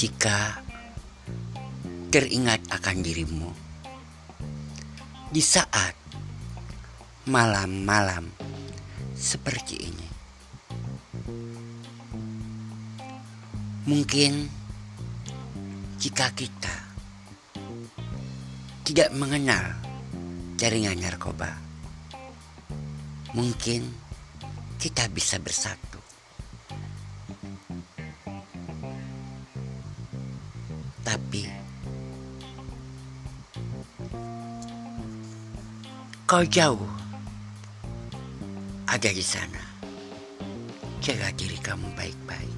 Jika teringat akan dirimu di saat malam-malam seperti ini, mungkin jika kita tidak mengenal jaringan narkoba, mungkin kita bisa bersatu. Tapi kau jauh ada di sana. Jaga diri kamu baik-baik.